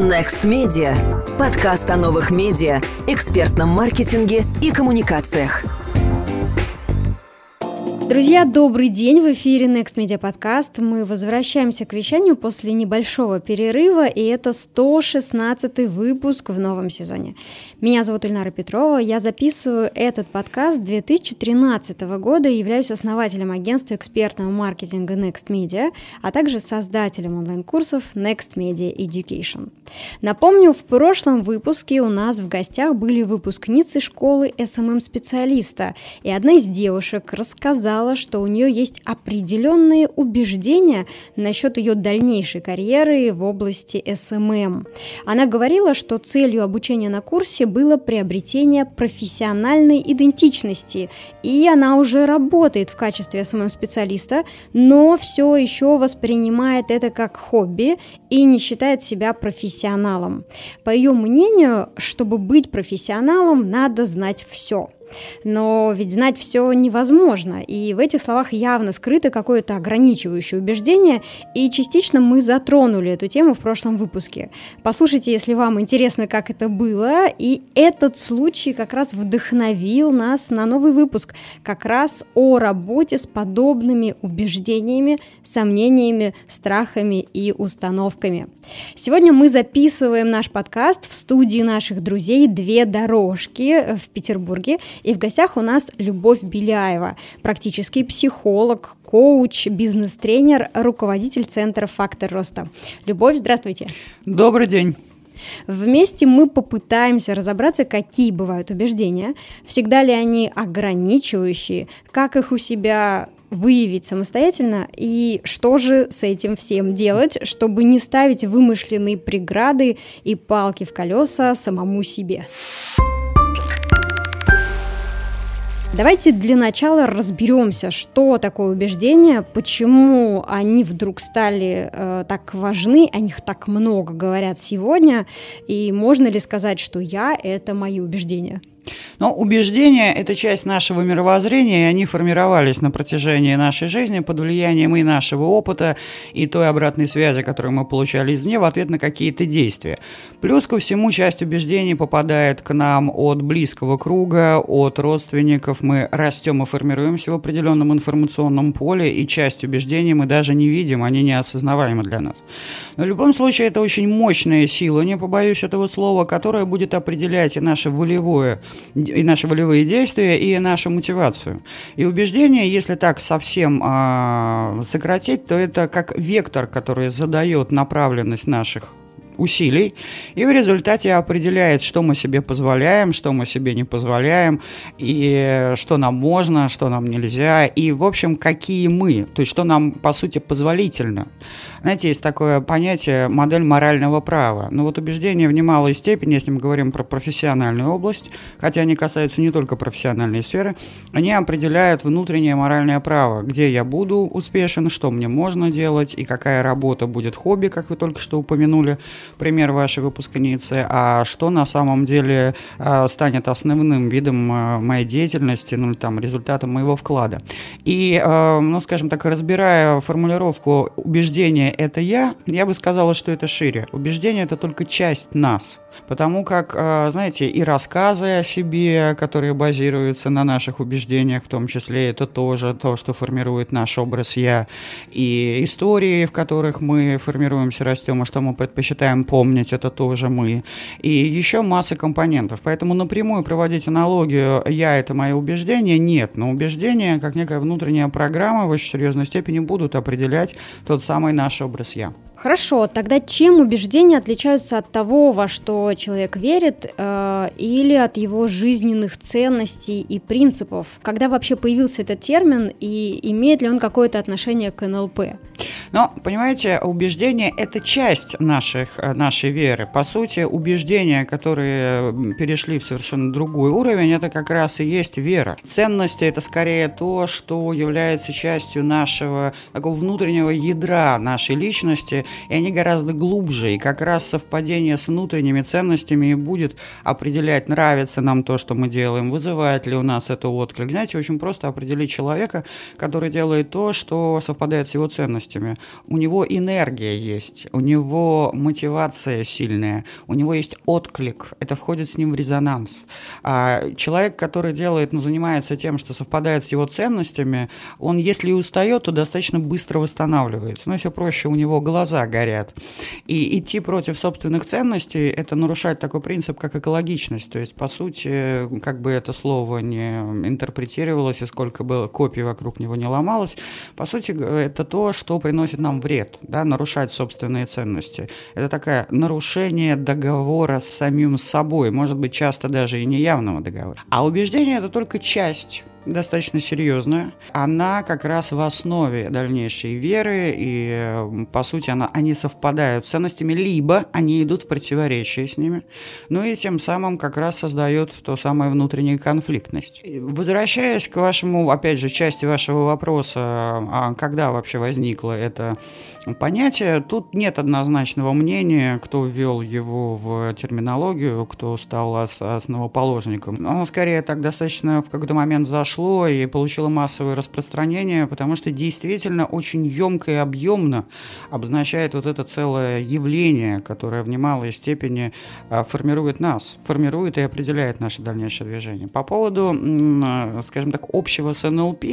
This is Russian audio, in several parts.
Next Media. Подкаст о новых медиа, экспертном маркетинге и коммуникациях. Друзья, добрый день! В эфире Next Media Podcast. Мы возвращаемся к вещанию после небольшого перерыва, и это 116 выпуск в новом сезоне. Меня зовут Ильнара Петрова, я записываю этот подкаст 2013 года и являюсь основателем агентства экспертного маркетинга Next Media, а также создателем онлайн-курсов Next Media Education. Напомню, в прошлом выпуске у нас в гостях были выпускницы школы SMM-специалиста, и одна из девушек рассказала, сказала, что у нее есть определенные убеждения насчет ее дальнейшей карьеры в области SMM. Она говорила, что целью обучения на курсе было приобретение профессиональной идентичности, и она уже работает в качестве SMM-специалиста, но все еще воспринимает это как хобби и не считает себя профессионалом. По ее мнению, чтобы быть профессионалом, надо знать все – но ведь знать все невозможно, и в этих словах явно скрыто какое-то ограничивающее убеждение, и частично мы затронули эту тему в прошлом выпуске. Послушайте, если вам интересно, как это было, и этот случай как раз вдохновил нас на новый выпуск, как раз о работе с подобными убеждениями, сомнениями, страхами и установками. Сегодня мы записываем наш подкаст в студии наших друзей «Две дорожки» в Петербурге, и в гостях у нас Любовь Беляева, практический психолог, коуч, бизнес-тренер, руководитель Центра «Фактор роста». Любовь, здравствуйте. Добрый день. Вместе мы попытаемся разобраться, какие бывают убеждения, всегда ли они ограничивающие, как их у себя выявить самостоятельно и что же с этим всем делать, чтобы не ставить вымышленные преграды и палки в колеса самому себе. Давайте для начала разберемся, что такое убеждение, почему они вдруг стали э, так важны, о них так много говорят сегодня, и можно ли сказать, что я – это мои убеждения? Но убеждения – это часть нашего мировоззрения, и они формировались на протяжении нашей жизни под влиянием и нашего опыта, и той обратной связи, которую мы получали извне в ответ на какие-то действия. Плюс ко всему, часть убеждений попадает к нам от близкого круга, от родственников. Мы растем и формируемся в определенном информационном поле, и часть убеждений мы даже не видим, они неосознаваемы для нас. Но в любом случае, это очень мощная сила, не побоюсь этого слова, которая будет определять и наше волевое и наши волевые действия, и нашу мотивацию. И убеждение, если так совсем э, сократить, то это как вектор, который задает направленность наших усилий, и в результате определяет, что мы себе позволяем, что мы себе не позволяем, и что нам можно, что нам нельзя, и, в общем, какие мы, то есть что нам, по сути, позволительно. Знаете, есть такое понятие модель морального права. Но вот убеждения в немалой степени, если мы говорим про профессиональную область, хотя они касаются не только профессиональной сферы, они определяют внутреннее моральное право, где я буду успешен, что мне можно делать, и какая работа будет хобби, как вы только что упомянули, пример вашей выпускницы, а что на самом деле э, станет основным видом э, моей деятельности, ну, там, результатом моего вклада. И, э, ну, скажем так, разбирая формулировку убеждения «это я», я бы сказала, что это шире. Убеждение – это только часть нас. Потому как, знаете, и рассказы о себе, которые базируются на наших убеждениях, в том числе, это тоже то, что формирует наш образ «я», и истории, в которых мы формируемся, растем, и что мы предпочитаем помнить, это тоже мы. И еще масса компонентов. Поэтому напрямую проводить аналогию «я – это мое убеждение» нет. Но убеждения, как некая внутренняя программа, в очень серьезной степени будут определять тот самый наш образ «я». Хорошо, тогда чем убеждения отличаются от того, во что человек верит, э, или от его жизненных ценностей и принципов? Когда вообще появился этот термин и имеет ли он какое-то отношение к НЛП? Но, понимаете, убеждения – это часть наших, э, нашей веры. По сути, убеждения, которые перешли в совершенно другой уровень, это как раз и есть вера. Ценности – это скорее то, что является частью нашего такого внутреннего ядра нашей личности, и они гораздо глубже, и как раз совпадение с внутренними ценностями и будет определять, нравится нам то, что мы делаем, вызывает ли у нас это отклик. Знаете, очень просто определить человека, который делает то, что совпадает с его ценностями. У него энергия есть, у него мотивация сильная, у него есть отклик, это входит с ним в резонанс. А человек, который делает, ну, занимается тем, что совпадает с его ценностями, он, если и устает, то достаточно быстро восстанавливается. Ну, все проще, у него глаза горят. И идти против собственных ценностей – это нарушать такой принцип, как экологичность. То есть, по сути, как бы это слово не интерпретировалось и сколько было копий вокруг него не ломалось, по сути, это то, что приносит нам вред, да, нарушать собственные ценности. Это такое нарушение договора с самим собой, может быть, часто даже и неявного договора. А убеждение – это только часть достаточно серьезная. Она как раз в основе дальнейшей веры, и, по сути, она, они совпадают с ценностями, либо они идут в противоречие с ними, ну и тем самым как раз создает то самое внутреннюю конфликтность. Возвращаясь к вашему, опять же, части вашего вопроса, а когда вообще возникло это понятие, тут нет однозначного мнения, кто ввел его в терминологию, кто стал основоположником. Оно скорее так достаточно в какой-то момент зашло пошло и получило массовое распространение, потому что действительно очень емко и объемно обозначает вот это целое явление, которое в немалой степени а, формирует нас, формирует и определяет наше дальнейшее движение. По поводу, а, скажем так, общего с НЛП,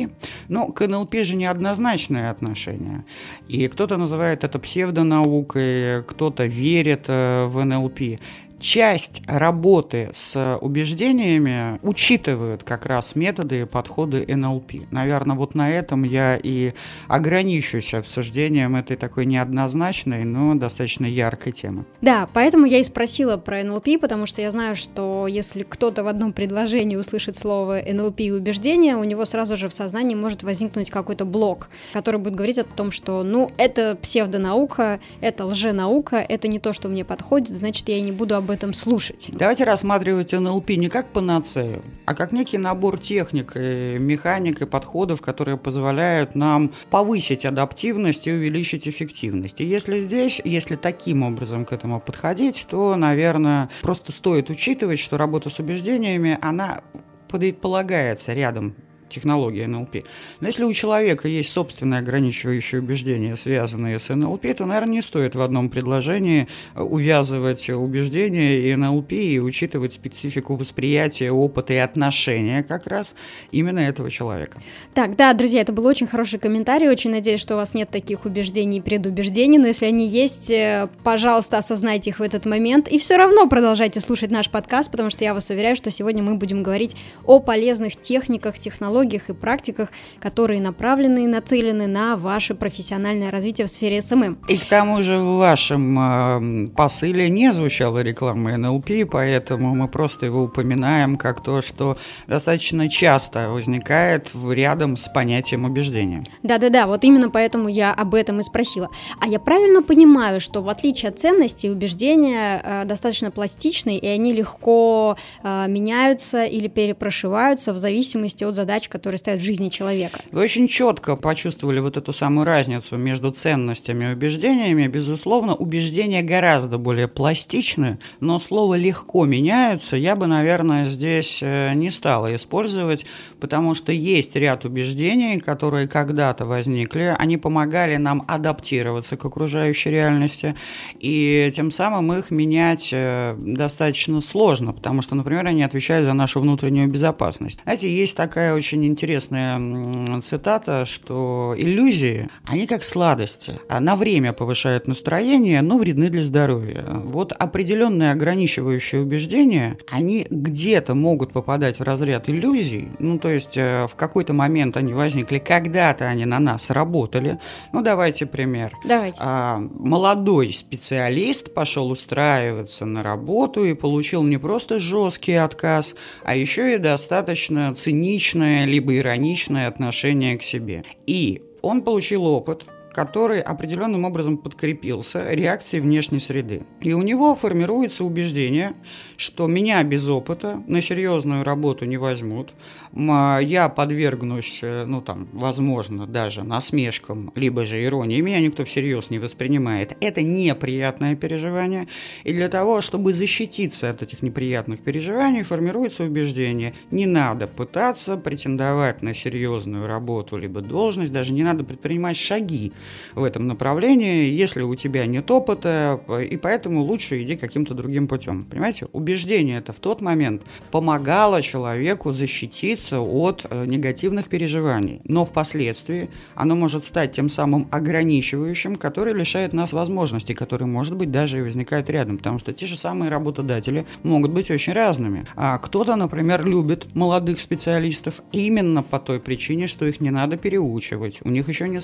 ну, к НЛП же неоднозначное отношение. И кто-то называет это псевдонаукой, кто-то верит э, в НЛП часть работы с убеждениями учитывают как раз методы и подходы НЛП. Наверное, вот на этом я и ограничусь обсуждением этой такой неоднозначной, но достаточно яркой темы. Да, поэтому я и спросила про НЛП, потому что я знаю, что если кто-то в одном предложении услышит слово НЛП и убеждения, у него сразу же в сознании может возникнуть какой-то блок, который будет говорить о том, что, ну, это псевдонаука, это лженаука, это не то, что мне подходит, значит, я не буду об об этом слушать. Давайте рассматривать НЛП не как панацею, а как некий набор техник, и механик и подходов, которые позволяют нам повысить адаптивность и увеличить эффективность. И если здесь, если таким образом к этому подходить, то, наверное, просто стоит учитывать, что работа с убеждениями, она предполагается рядом технология НЛП. Но если у человека есть собственные ограничивающие убеждения, связанные с НЛП, то, наверное, не стоит в одном предложении увязывать убеждения и НЛП и учитывать специфику восприятия, опыта и отношения как раз именно этого человека. Так, да, друзья, это был очень хороший комментарий. Очень надеюсь, что у вас нет таких убеждений и предубеждений, но если они есть, э, пожалуйста, осознайте их в этот момент и все равно продолжайте слушать наш подкаст, потому что я вас уверяю, что сегодня мы будем говорить о полезных техниках, технологиях, технологиях и практиках, которые направлены и нацелены на ваше профессиональное развитие в сфере SMM. И к тому же в вашем э, посыле не звучала реклама НЛП, поэтому мы просто его упоминаем как то, что достаточно часто возникает рядом с понятием убеждения. Да-да-да, вот именно поэтому я об этом и спросила. А я правильно понимаю, что в отличие от ценностей, убеждения э, достаточно пластичны, и они легко э, меняются или перепрошиваются в зависимости от задач, задач, которые стоят в жизни человека. Вы очень четко почувствовали вот эту самую разницу между ценностями и убеждениями. Безусловно, убеждения гораздо более пластичны, но слово «легко» меняются я бы, наверное, здесь э, не стала использовать, потому что есть ряд убеждений, которые когда-то возникли, они помогали нам адаптироваться к окружающей реальности, и тем самым их менять э, достаточно сложно, потому что, например, они отвечают за нашу внутреннюю безопасность. Знаете, есть такая очень очень интересная цитата, что иллюзии, они как сладости. На время повышают настроение, но вредны для здоровья. Вот определенные ограничивающие убеждения, они где-то могут попадать в разряд иллюзий. Ну, то есть э, в какой-то момент они возникли, когда-то они на нас работали. Ну, давайте пример. Давайте. А, молодой специалист пошел устраиваться на работу и получил не просто жесткий отказ, а еще и достаточно циничное либо ироничное отношение к себе. И он получил опыт, который определенным образом подкрепился реакцией внешней среды. И у него формируется убеждение, что меня без опыта на серьезную работу не возьмут, я подвергнусь, э, ну там, возможно, даже насмешкам, либо же иронии, меня никто всерьез не воспринимает. Это неприятное переживание, и для того, чтобы защититься от этих неприятных переживаний, формируется убеждение, не надо пытаться претендовать на серьезную работу, либо должность, даже не надо предпринимать шаги в этом направлении, если у тебя нет опыта, и поэтому лучше иди каким-то другим путем. Понимаете, убеждение это в тот момент помогало человеку защититься от э, негативных переживаний, но впоследствии оно может стать тем самым ограничивающим, который лишает нас возможностей, которые, может быть, даже и возникают рядом, потому что те же самые работодатели могут быть очень разными. А кто-то, например, любит молодых специалистов именно по той причине, что их не надо переучивать, у них еще не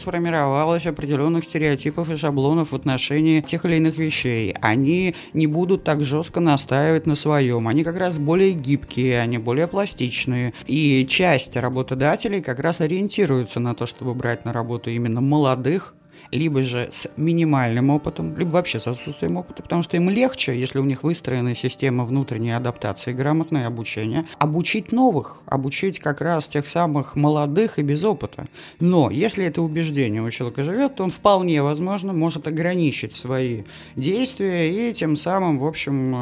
сформировалось определенных стереотипов и шаблонов в отношении тех или иных вещей. Они не будут так жестко настаивать на своем, они как раз более гибкие, они более пластичные. И часть работодателей как раз ориентируются на то, чтобы брать на работу именно молодых, либо же с минимальным опытом, либо вообще с отсутствием опыта, потому что им легче, если у них выстроена система внутренней адаптации, грамотное обучение, обучить новых, обучить как раз тех самых молодых и без опыта. Но если это убеждение у человека живет, то он вполне возможно может ограничить свои действия и тем самым, в общем,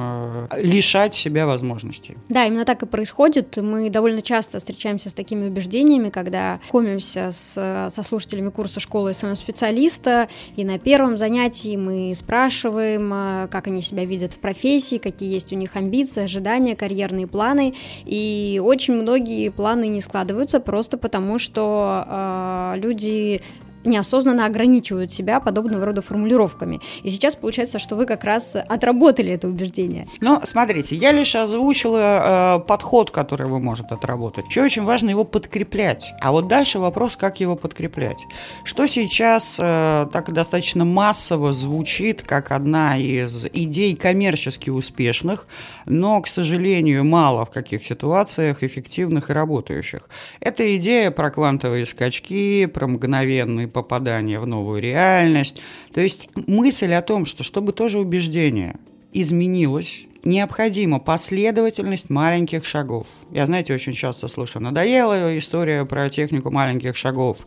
э, лишать себя возможностей. Да, именно так и происходит. Мы довольно часто встречаемся с такими убеждениями, когда знакомимся с, со слушателями курса школы SMM-специалист, специалиста, и на первом занятии мы спрашиваем, э, как они себя видят в профессии, какие есть у них амбиции, ожидания, карьерные планы, и очень многие планы не складываются просто потому, что э, люди неосознанно ограничивают себя подобного рода формулировками. И сейчас получается, что вы как раз отработали это убеждение. Но смотрите, я лишь озвучила э, подход, который вы можете отработать. Еще очень важно его подкреплять. А вот дальше вопрос, как его подкреплять. Что сейчас э, так достаточно массово звучит как одна из идей коммерчески успешных, но, к сожалению, мало в каких ситуациях эффективных и работающих. Это идея про квантовые скачки, про мгновенный попадание в новую реальность. То есть мысль о том, что чтобы тоже убеждение изменилось, необходима последовательность маленьких шагов. Я, знаете, очень часто слышу, надоела история про технику маленьких шагов.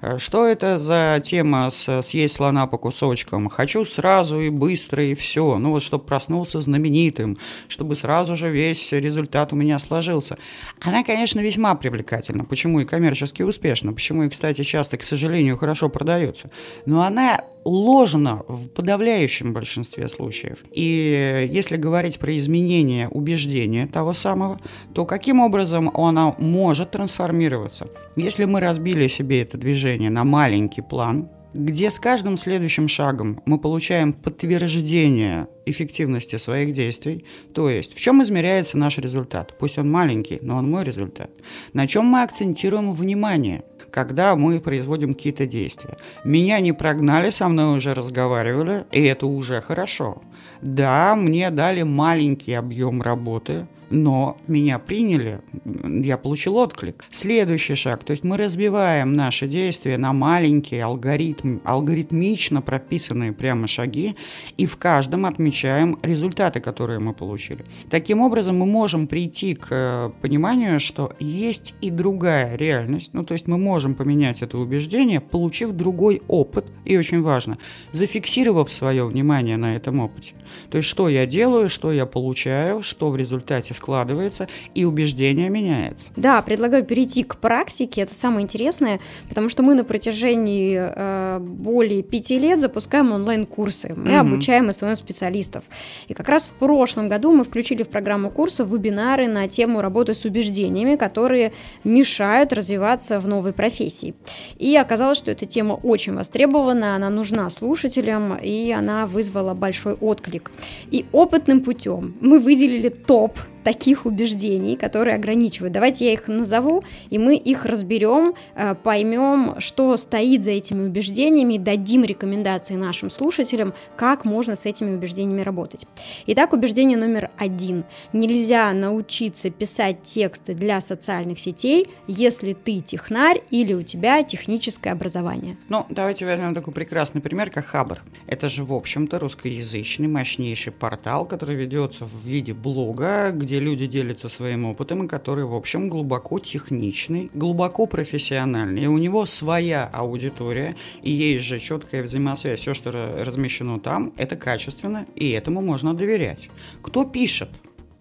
Э, что это за тема с съесть слона по кусочкам? Хочу сразу и быстро и все. Ну вот, чтобы проснулся знаменитым, чтобы сразу же весь результат у меня сложился. Она, конечно, весьма привлекательна. Почему и коммерчески успешна? Почему и, кстати, часто, к сожалению, хорошо продается? Но она ложно в подавляющем большинстве случаев. И если говорить про изменение убеждения того самого, то каким образом оно может трансформироваться? Если мы разбили себе это движение на маленький план, где с каждым следующим шагом мы получаем подтверждение эффективности своих действий, то есть в чем измеряется наш результат. Пусть он маленький, но он мой результат. На чем мы акцентируем внимание, когда мы производим какие-то действия. Меня не прогнали, со мной уже разговаривали, и это уже хорошо. Да, мне дали маленький объем работы, но меня приняли, я получил отклик. Следующий шаг, то есть мы разбиваем наши действия на маленькие алгоритм, алгоритмично прописанные прямо шаги, и в каждом отмечаем результаты, которые мы получили. Таким образом, мы можем прийти к э, пониманию, что есть и другая реальность, ну то есть мы можем поменять это убеждение, получив другой опыт, и очень важно, зафиксировав свое внимание на этом опыте. То есть что я делаю, что я получаю, что в результате складывается, и убеждение меняется. Да, предлагаю перейти к практике. Это самое интересное, потому что мы на протяжении э, более пяти лет запускаем онлайн-курсы. Мы угу. обучаем СММ-специалистов. И как раз в прошлом году мы включили в программу курсов вебинары на тему работы с убеждениями, которые мешают развиваться в новой профессии. И оказалось, что эта тема очень востребована, она нужна слушателям, и она вызвала большой отклик. И опытным путем мы выделили топ таких убеждений, которые ограничивают. Давайте я их назову, и мы их разберем, э, поймем, что стоит за этими убеждениями, дадим рекомендации нашим слушателям, как можно с этими убеждениями работать. Итак, убеждение номер один. Нельзя научиться писать тексты для социальных сетей, если ты технарь или у тебя техническое образование. Ну, давайте возьмем такой прекрасный пример, как Хабр. Это же, в общем-то, русскоязычный мощнейший портал, который ведется в виде блога, где люди делятся своим опытом и который, в общем, глубоко техничный, глубоко профессиональный. И у него своя аудитория, и есть же четкая взаимосвязь. Все, что размещено там, это качественно, и этому можно доверять. Кто пишет?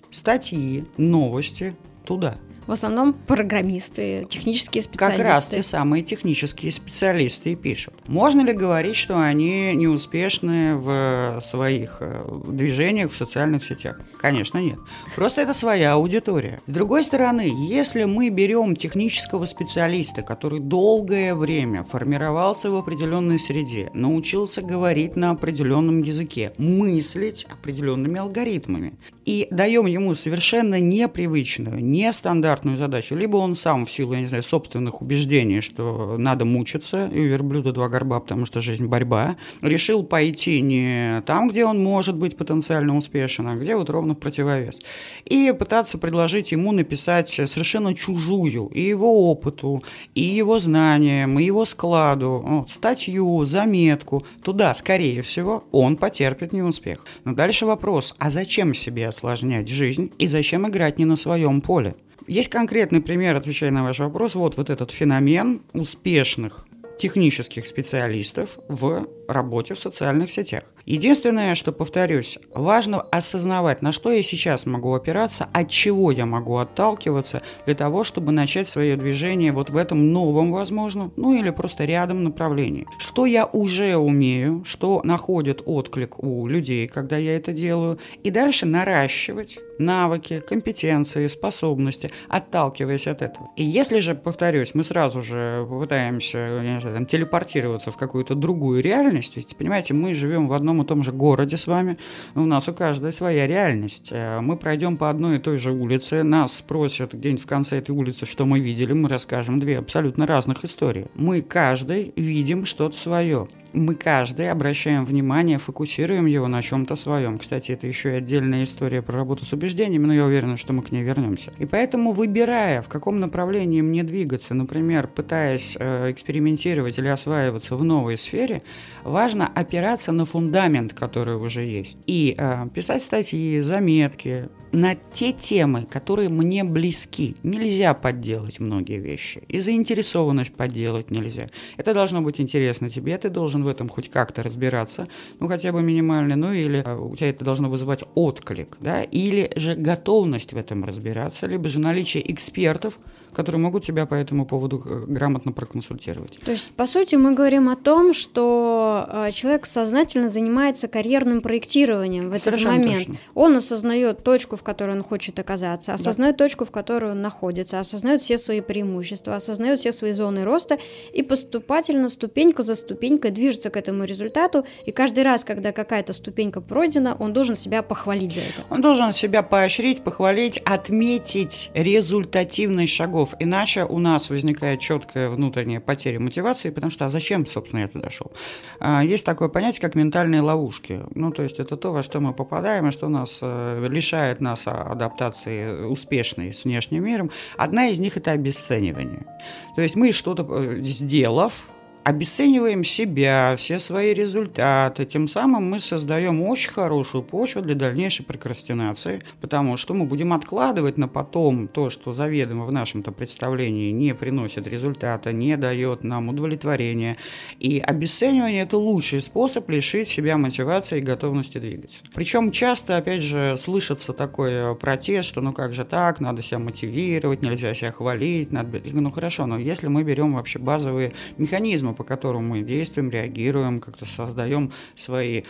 Статьи, новости туда – в основном программисты, технические специалисты. Как раз те самые технические специалисты и пишут. Можно ли говорить, что они неуспешны в своих э, движениях в социальных сетях? Конечно, нет. Просто это своя аудитория. С другой стороны, если мы берем технического специалиста, который долгое время формировался в определенной среде, научился говорить на определенном языке, мыслить определенными алгоритмами, и даем ему совершенно непривычную, нестандартную задачу, либо он сам в силу, я не знаю, собственных убеждений, что надо мучиться, и у верблюда два горба, потому что жизнь борьба, решил пойти не там, где он может быть потенциально успешен, а где вот ровно в противовес. И пытаться предложить ему написать совершенно чужую и его опыту, и его знаниям, и его складу, ну, статью, заметку. Туда, скорее всего, он потерпит неуспех. Но дальше вопрос, а зачем себе осложнять жизнь и зачем играть не на своем поле. Есть конкретный пример, отвечая на ваш вопрос, вот, вот этот феномен успешных технических специалистов в работе в социальных сетях. Единственное, что повторюсь, важно осознавать, на что я сейчас могу опираться, от чего я могу отталкиваться для того, чтобы начать свое движение вот в этом новом, возможно, ну или просто рядом направлении. Что я уже умею, что находит отклик у людей, когда я это делаю, и дальше наращивать навыки, компетенции, способности, отталкиваясь от этого. И если же, повторюсь, мы сразу же попытаемся знаю, там, телепортироваться в какую-то другую реальность, ведь, понимаете, мы живем в одном и том же городе с вами, у нас у каждой своя реальность. Э, мы пройдем по одной и той же улице, нас спросят где-нибудь в конце этой улицы, что мы видели, мы расскажем две абсолютно разных истории. Мы каждый видим что-то свое мы каждый обращаем внимание, фокусируем его на чем-то своем. Кстати, это еще и отдельная история про работу с убеждениями, но я уверен, что мы к ней вернемся. И поэтому, выбирая, в каком направлении мне двигаться, например, пытаясь э, экспериментировать или осваиваться в новой сфере, важно опираться на фундамент, который уже есть. И э, писать статьи, заметки, на те темы, которые мне близки. Нельзя подделать многие вещи. И заинтересованность подделать нельзя. Это должно быть интересно тебе, ты должен в этом хоть как-то разбираться, ну хотя бы минимально, ну или а, у тебя это должно вызывать отклик, да, или же готовность в этом разбираться, либо же наличие экспертов, которые могут тебя по этому поводу э, грамотно проконсультировать. То есть, по сути, мы говорим о том, что э, человек сознательно занимается карьерным проектированием в этот Совершенно момент. Точно. Он осознает точку, в которой он хочет оказаться, осознает да. точку, в которой он находится, осознает все свои преимущества, осознает все свои зоны роста и поступательно, ступеньку за ступенькой движется к этому результату. И каждый раз, когда какая-то ступенька пройдена, он должен себя похвалить за это. Он должен себя поощрить, похвалить, отметить результативность шагов шагов. Иначе у нас возникает четкая внутренняя потеря мотивации, потому что а зачем, собственно, я туда шел? А, есть такое понятие, как ментальные ловушки. Ну, то есть это то, во что мы попадаем, и что нас э, лишает нас адаптации успешной с внешним миром. Одна из них – это обесценивание. То есть мы что-то э, сделав, обесцениваем себя, все свои результаты. Тем самым мы создаем очень хорошую почву для дальнейшей прокрастинации, потому что мы будем откладывать на потом то, что заведомо в нашем-то представлении не приносит результата, не дает нам удовлетворения. И обесценивание – это лучший способ лишить себя мотивации и готовности двигаться. Причем часто, опять же, слышится такой протест, что ну как же так, надо себя мотивировать, нельзя себя хвалить, надо... Ну хорошо, но если мы берем вообще базовые механизмы, механизмы, по которым мы действуем, реагируем, как-то создаем свои,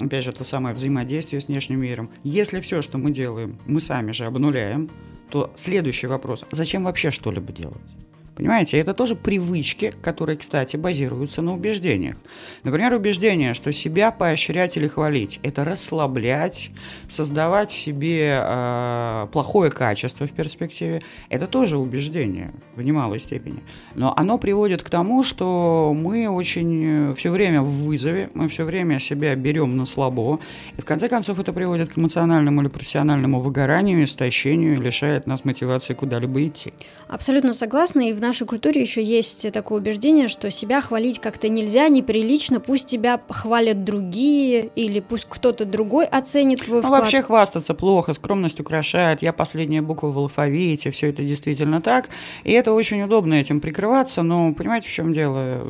опять же, то самое взаимодействие с внешним миром. Если все, что мы делаем, мы сами же обнуляем, то следующий вопрос, зачем вообще что-либо делать? Понимаете, это тоже привычки, которые, кстати, базируются на убеждениях. Например, убеждение, что себя поощрять или хвалить – это расслаблять, создавать себе э, плохое качество в перспективе. Это тоже убеждение в немалой степени. Но оно приводит к тому, что мы очень все время в вызове, мы все время себя берем на слабо. И в конце концов это приводит к эмоциональному или профессиональному выгоранию, истощению, лишает нас мотивации куда-либо идти. Абсолютно согласна. И в нашей культуре еще есть такое убеждение, что себя хвалить как-то нельзя, неприлично, пусть тебя хвалят другие, или пусть кто-то другой оценит твой ну, вклад. вообще хвастаться плохо, скромность украшает, я последняя буква в алфавите, все это действительно так. И это очень удобно этим прикрываться, но понимаете, в чем дело?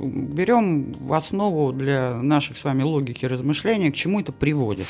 Берем в основу для наших с вами логики размышления, к чему это приводит.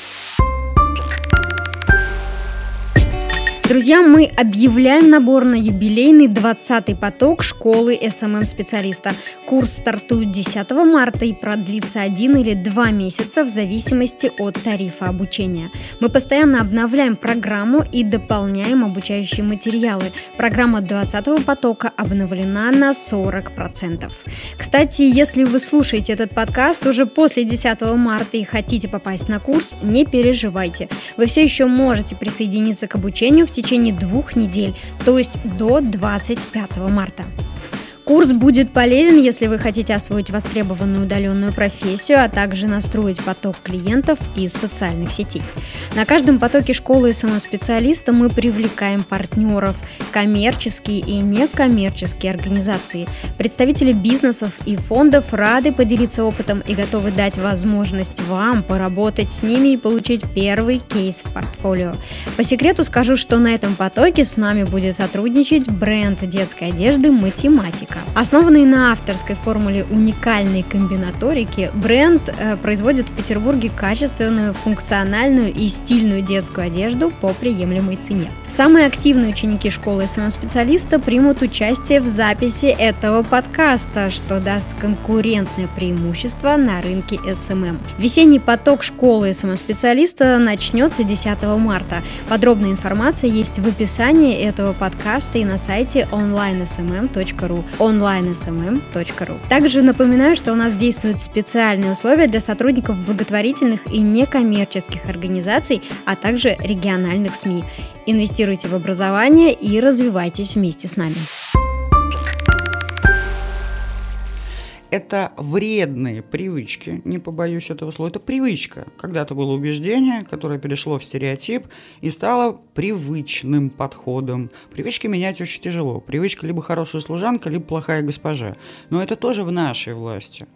Друзья, мы объявляем набор на юбилейный 20-й поток школы SMM-специалиста. Курс стартует 10 марта и продлится один или два месяца в зависимости от тарифа обучения. Мы постоянно обновляем программу и дополняем обучающие материалы. Программа 20-го потока обновлена на 40%. Кстати, если вы слушаете этот подкаст уже после 10 марта и хотите попасть на курс, не переживайте. Вы все еще можете присоединиться к обучению в течение двух недель, то есть до 25 марта. Курс будет полезен, если вы хотите освоить востребованную удаленную профессию, а также настроить поток клиентов из социальных сетей. На каждом потоке школы SMM-специалиста мы привлекаем партнеров, коммерческие и некоммерческие организации. Представители бизнесов и фондов рады поделиться опытом и готовы дать возможность вам поработать с ними и получить первый кейс в портфолио. По секрету скажу, что на этом потоке с нами будет сотрудничать бренд детской одежды «Математика». Марка. Основанный на авторской формуле уникальной комбинаторики, бренд э, производит в Петербурге качественную, функциональную и стильную детскую одежду по приемлемой цене. Самые активные ученики школы SMM-специалиста примут участие в записи этого подкаста, что даст конкурентное преимущество на рынке SMM. Весенний поток школы SMM-специалиста начнется 10 марта. Подробная информация есть в описании этого подкаста и на сайте onlinesmm.ru onlinesmm.ru. Также напоминаю, что у нас действуют специальные условия для сотрудников благотворительных и некоммерческих организаций, а также региональных СМИ. Инвестируйте в образование и развивайтесь вместе с нами. Это вредные привычки, не побоюсь этого слова, это привычка. Когда-то было убеждение, которое перешло в стереотип и стало привычным подходом. Привычки менять очень тяжело. Привычка либо хорошая служанка, либо плохая госпожа. Но это тоже в нашей власти.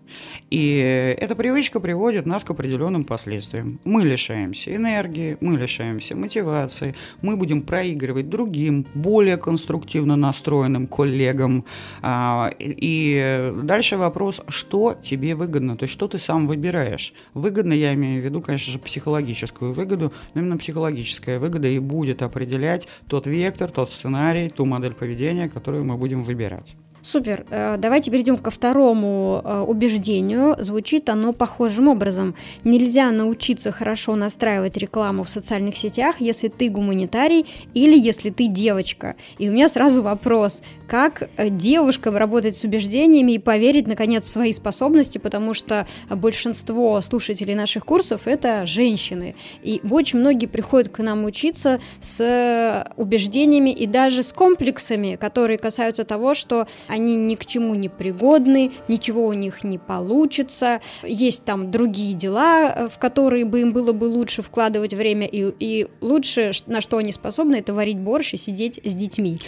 И эта привычка приводит нас к определенным последствиям. Мы лишаемся энергии, мы лишаемся мотивации, мы будем проигрывать другим, более конструктивно настроенным коллегам. А, и дальше вопрос, что тебе выгодно, то есть что ты сам выбираешь. Выгодно я имею в виду, конечно же, психологическую выгоду, но именно психологическая выгода и будет определять тот вектор, тот сценарий, ту модель поведения, которую мы будем выбирать. Супер. Э, давайте перейдем ко второму э, убеждению. Звучит оно похожим образом. Нельзя научиться хорошо настраивать рекламу в социальных сетях, если ты гуманитарий или если ты девочка. И у меня сразу вопрос, как э, девушкам работать с убеждениями и поверить, наконец, в свои способности, потому что большинство слушателей наших курсов – это женщины. И очень многие приходят к нам учиться с убеждениями и даже с комплексами, которые касаются того, что они ни к чему не пригодны, ничего у них не получится, есть там другие дела, э, в которые бы им было бы лучше вкладывать время, и, и лучше, на что они способны, это варить борщ и сидеть с детьми.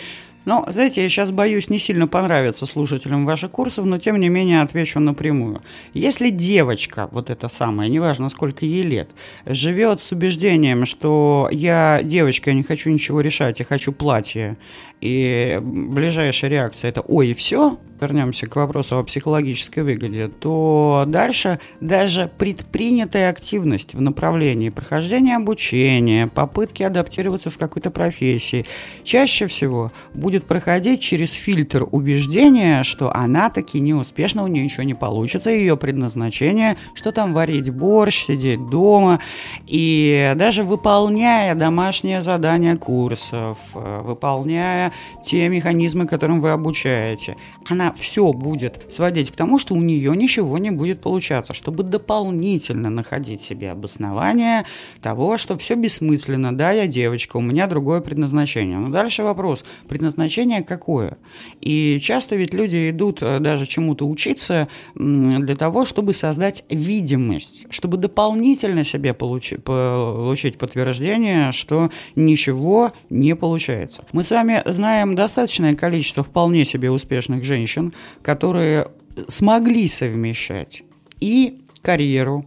Ну, знаете, я сейчас боюсь не сильно понравиться слушателям ваших курсов, но тем не менее отвечу напрямую. Если девочка, вот это самое, неважно сколько ей лет, живет с убеждением, что я девочка, я не хочу ничего решать, я хочу платье, и ближайшая реакция это «ой, все», вернемся к вопросу о психологической выгоде, то дальше даже предпринятая активность в направлении прохождения обучения, попытки адаптироваться в какой-то профессии, чаще всего будет проходить через фильтр убеждения, что она таки неуспешна, у нее ничего не получится, ее предназначение, что там варить борщ, сидеть дома, и даже выполняя домашнее задание курсов, выполняя те механизмы, которым вы обучаете, она все будет сводить к тому, что у нее ничего не будет получаться, чтобы дополнительно находить себе обоснование того, что все бессмысленно, да, я девочка, у меня другое предназначение. Но дальше вопрос, предназначение какое? И часто ведь люди идут э, даже чему-то учиться для того, чтобы создать видимость, чтобы дополнительно себе получи, получить подтверждение, что ничего не получается. Мы с вами знаем достаточное количество вполне себе успешных женщин, которые смогли совмещать и карьеру,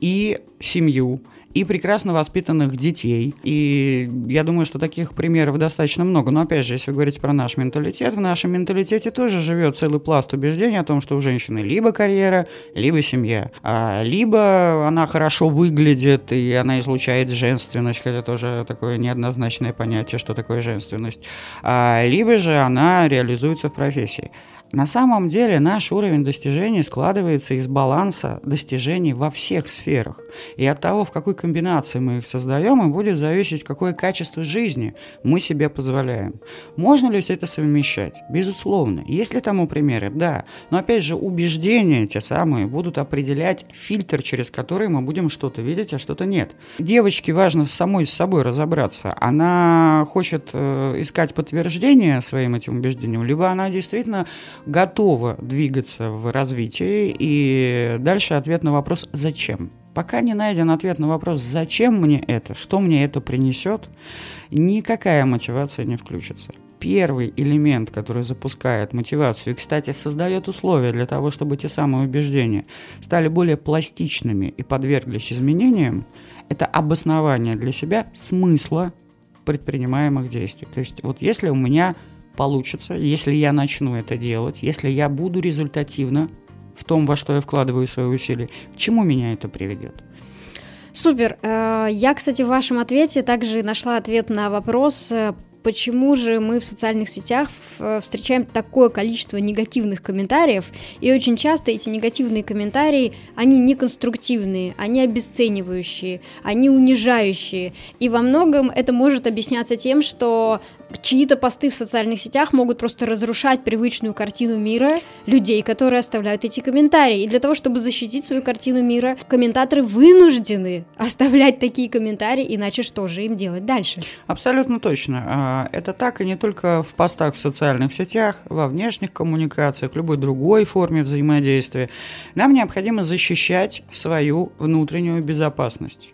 и семью, и прекрасно воспитанных детей. И я думаю, что таких примеров достаточно много. Но опять же, если говорить про наш менталитет, в нашем менталитете тоже живет целый пласт убеждений о том, что у женщины либо карьера, либо семья. А, либо она хорошо выглядит, и она излучает женственность, хотя тоже такое неоднозначное понятие, что такое женственность. А, либо же она реализуется в профессии. На самом деле наш уровень достижений складывается из баланса достижений во всех сферах. И от того, в какой комбинации мы их создаем, и будет зависеть, какое качество жизни мы себе позволяем. Можно ли все это совмещать? Безусловно. Есть ли тому примеры? Да. Но опять же, убеждения те самые будут определять фильтр, через который мы будем что-то видеть, а что-то нет. Девочке важно самой с собой разобраться. Она хочет э, искать подтверждение своим этим убеждениям, либо она действительно готова двигаться в развитии. И дальше ответ на вопрос «Зачем?». Пока не найден ответ на вопрос «Зачем мне это?», «Что мне это принесет?», никакая мотивация не включится первый элемент, который запускает мотивацию и, кстати, создает условия для того, чтобы те самые убеждения стали более пластичными и подверглись изменениям, это обоснование для себя смысла предпринимаемых действий. То есть вот если у меня получится, если я начну это делать, если я буду результативно в том, во что я вкладываю свои усилия, к чему меня это приведет? Супер. Э, я, кстати, в вашем ответе также нашла ответ на вопрос, э, почему же мы в социальных сетях встречаем такое количество негативных комментариев, и очень часто эти негативные комментарии, они неконструктивные, они обесценивающие, они унижающие, и во многом это может объясняться тем, что чьи-то посты в социальных сетях могут просто разрушать привычную картину мира людей, которые оставляют эти комментарии, и для того, чтобы защитить свою картину мира, комментаторы вынуждены оставлять такие комментарии, иначе что же им делать дальше? Абсолютно точно а, это так и не только в постах в социальных сетях, во внешних коммуникациях, любой другой форме взаимодействия. Нам необходимо защищать свою внутреннюю безопасность.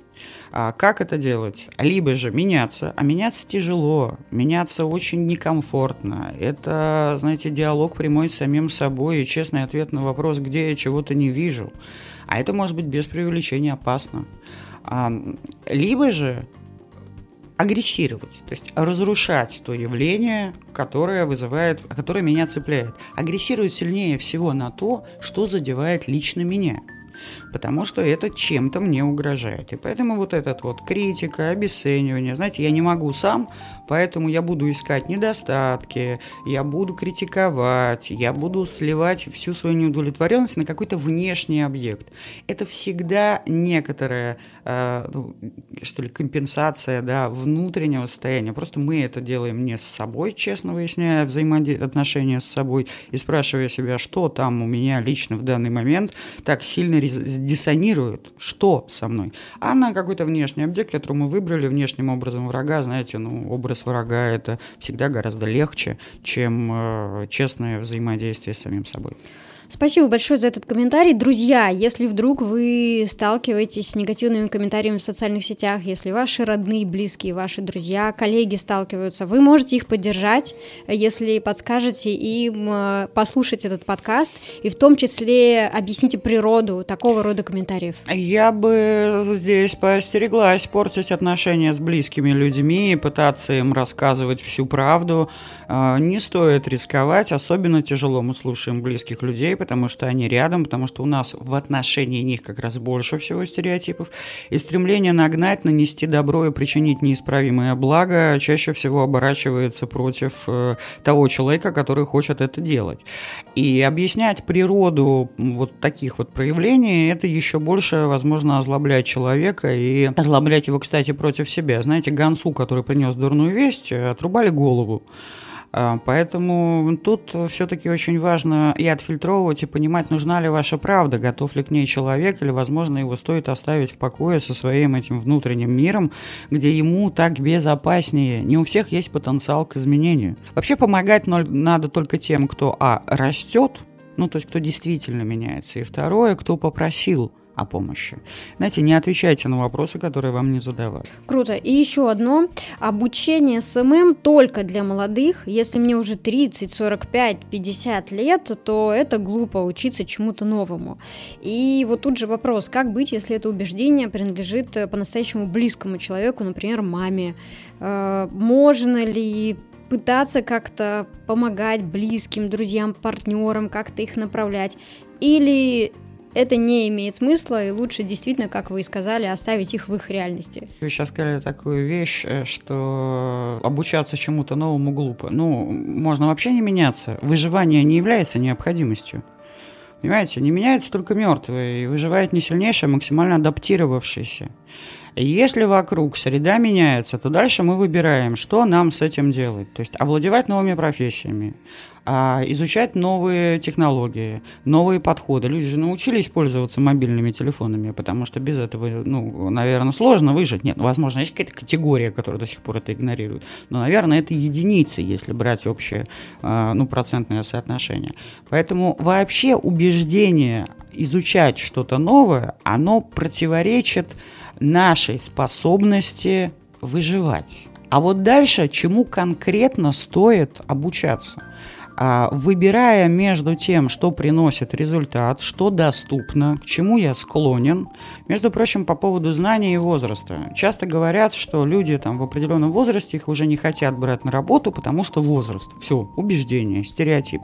А как это делать? Либо же меняться, а меняться тяжело, меняться очень некомфортно. Это, знаете, диалог прямой с самим собой и честный ответ на вопрос, где я чего-то не вижу. А это может быть без преувеличения опасно. Либо же агрессировать, то есть разрушать то явление, которое вызывает, которое меня цепляет. Агрессировать сильнее всего на то, что задевает лично меня – потому что это чем-то мне угрожает. И поэтому вот этот вот критика, обесценивание, знаете, я не могу сам, поэтому я буду искать недостатки, я буду критиковать, я буду сливать всю свою неудовлетворенность на какой-то внешний объект. Это всегда некоторая, э, ну, что ли, компенсация, да, внутреннего состояния. Просто мы это делаем не с собой, честно выясняя взаимоотношения с собой и спрашивая себя, что там у меня лично в данный момент так сильно диссонирует, что со мной. А на какой-то внешний объект, который мы выбрали внешним образом врага, знаете, ну, образ врага это всегда гораздо легче, чем э, честное взаимодействие с самим собой. Спасибо большое за этот комментарий. Друзья, если вдруг вы сталкиваетесь с негативными комментариями в социальных сетях, если ваши родные, близкие, ваши друзья, коллеги сталкиваются, вы можете их поддержать, если подскажете им э, послушать этот подкаст и в том числе объясните природу такого рода комментариев. Я бы здесь поостереглась портить отношения с близкими людьми и пытаться им рассказывать всю правду. Э, не стоит рисковать, особенно тяжело мы слушаем близких людей, потому что они рядом, потому что у нас в отношении них как раз больше всего стереотипов. И стремление нагнать, нанести добро и причинить неисправимое благо чаще всего оборачивается против э, того человека, который хочет это делать. И объяснять природу вот таких вот проявлений, это еще больше, возможно, озлоблять человека и озлоблять его, кстати, против себя. Знаете, гонцу, который принес дурную весть, отрубали голову. А, поэтому тут все-таки очень важно и отфильтровывать, и понимать, нужна ли ваша правда, готов ли к ней человек, или, возможно, его стоит оставить в покое со своим этим внутренним миром, где ему так безопаснее. Не у всех есть потенциал к изменению. Вообще помогать надо только тем, кто, а, растет, ну, то есть кто действительно меняется, и второе, кто попросил – о помощи. Знаете, не отвечайте на вопросы, которые вам не задавали. Круто. И еще одно. Обучение SMM только для молодых. Если мне уже 30, 45, 50 лет, то это глупо учиться чему-то новому. И вот тут же вопрос, как быть, если это убеждение принадлежит э, по-настоящему близкому человеку, например, маме? Э, можно ли пытаться как-то помогать близким, друзьям, партнерам, как-то их направлять? Или это не имеет смысла, и лучше действительно, как вы и сказали, оставить их в их реальности. Вы сейчас сказали такую вещь, э, что обучаться чему-то новому глупо. Ну, можно вообще не меняться. Выживание не является необходимостью. Понимаете, не меняется только мертвый, и выживает не сильнейший, а максимально адаптировавшийся. Если вокруг среда меняется, то дальше мы выбираем, что нам с этим делать. То есть овладевать новыми профессиями, а, изучать новые технологии, новые подходы. Люди же научились пользоваться мобильными телефонами, потому что без этого, ну, наверное, сложно выжить. Нет, возможно, есть какая-то категория, которая до сих пор это игнорирует. Но, наверное, это единицы, если брать общее, а, ну, процентное соотношение. Поэтому вообще убеждение изучать что-то новое, оно противоречит нашей способности выживать. А вот дальше, чему конкретно стоит обучаться? А, выбирая между тем, что приносит результат, что доступно, к чему я склонен. Между прочим, по поводу знаний и возраста. Часто говорят, что люди там в определенном возрасте их уже не хотят брать на работу, потому что возраст. Все, убеждение, стереотип.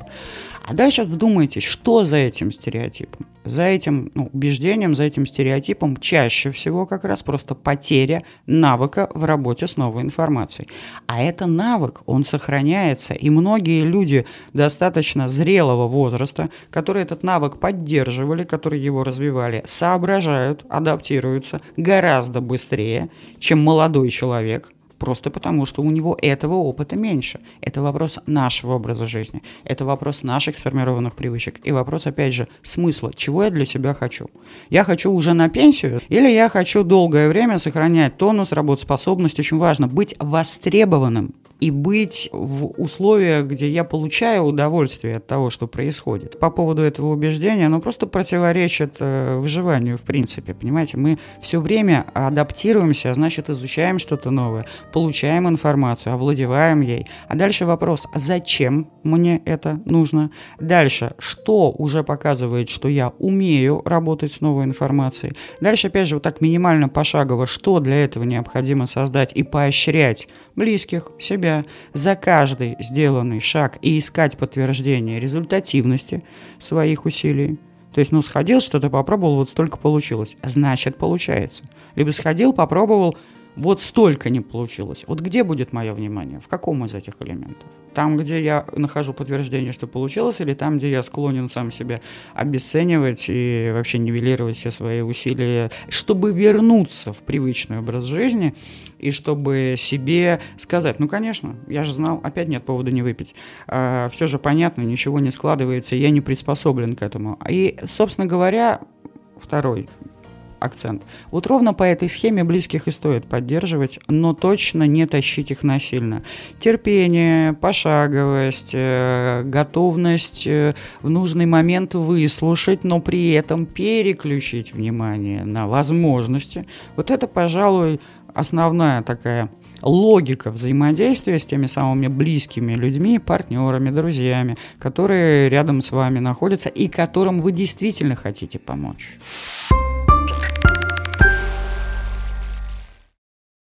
А дальше вдумайтесь, что за этим стереотипом? За этим ну, убеждением, за этим стереотипом чаще всего как раз просто потеря навыка в работе с новой информацией. А это навык, он сохраняется, и многие люди достаточно зрелого возраста, которые этот навык поддерживали, которые его развивали, соображают, адаптируются гораздо быстрее, чем молодой человек, просто потому, что у него этого опыта меньше. Это вопрос нашего образа жизни, это вопрос наших сформированных привычек и вопрос, опять же, смысла, чего я для себя хочу. Я хочу уже на пенсию или я хочу долгое время сохранять тонус, работоспособность, очень важно быть востребованным и быть в условиях, где я получаю удовольствие от того, что происходит. По поводу этого убеждения, оно просто противоречит э, выживанию в принципе, понимаете? Мы все время адаптируемся, а значит изучаем что-то новое, получаем информацию, овладеваем ей. А дальше вопрос, а зачем мне это нужно? Дальше, что уже показывает, что я умею работать с новой информацией? Дальше, опять же, вот так минимально пошагово, что для этого необходимо создать и поощрять близких, себя за каждый сделанный шаг и искать подтверждение результативности своих усилий. То есть, ну, сходил, что-то попробовал, вот столько получилось. Значит, получается. Либо сходил, попробовал, вот столько не получилось. Вот где будет мое внимание? В каком из этих элементов? Там, где я нахожу подтверждение, что получилось, или там, где я склонен сам себя обесценивать и вообще нивелировать все свои усилия, чтобы вернуться в привычный образ жизни и чтобы себе сказать, ну, конечно, я же знал, опять нет повода не выпить. А, все же понятно, ничего не складывается, я не приспособлен к этому. И, собственно говоря, второй акцент. Вот ровно по этой схеме близких и стоит поддерживать, но точно не тащить их насильно. Терпение, пошаговость, э, готовность э, в нужный момент выслушать, но при этом переключить внимание на возможности. Вот это, пожалуй, основная такая логика взаимодействия с теми самыми близкими людьми, партнерами, друзьями, которые рядом с вами находятся и которым вы действительно хотите помочь.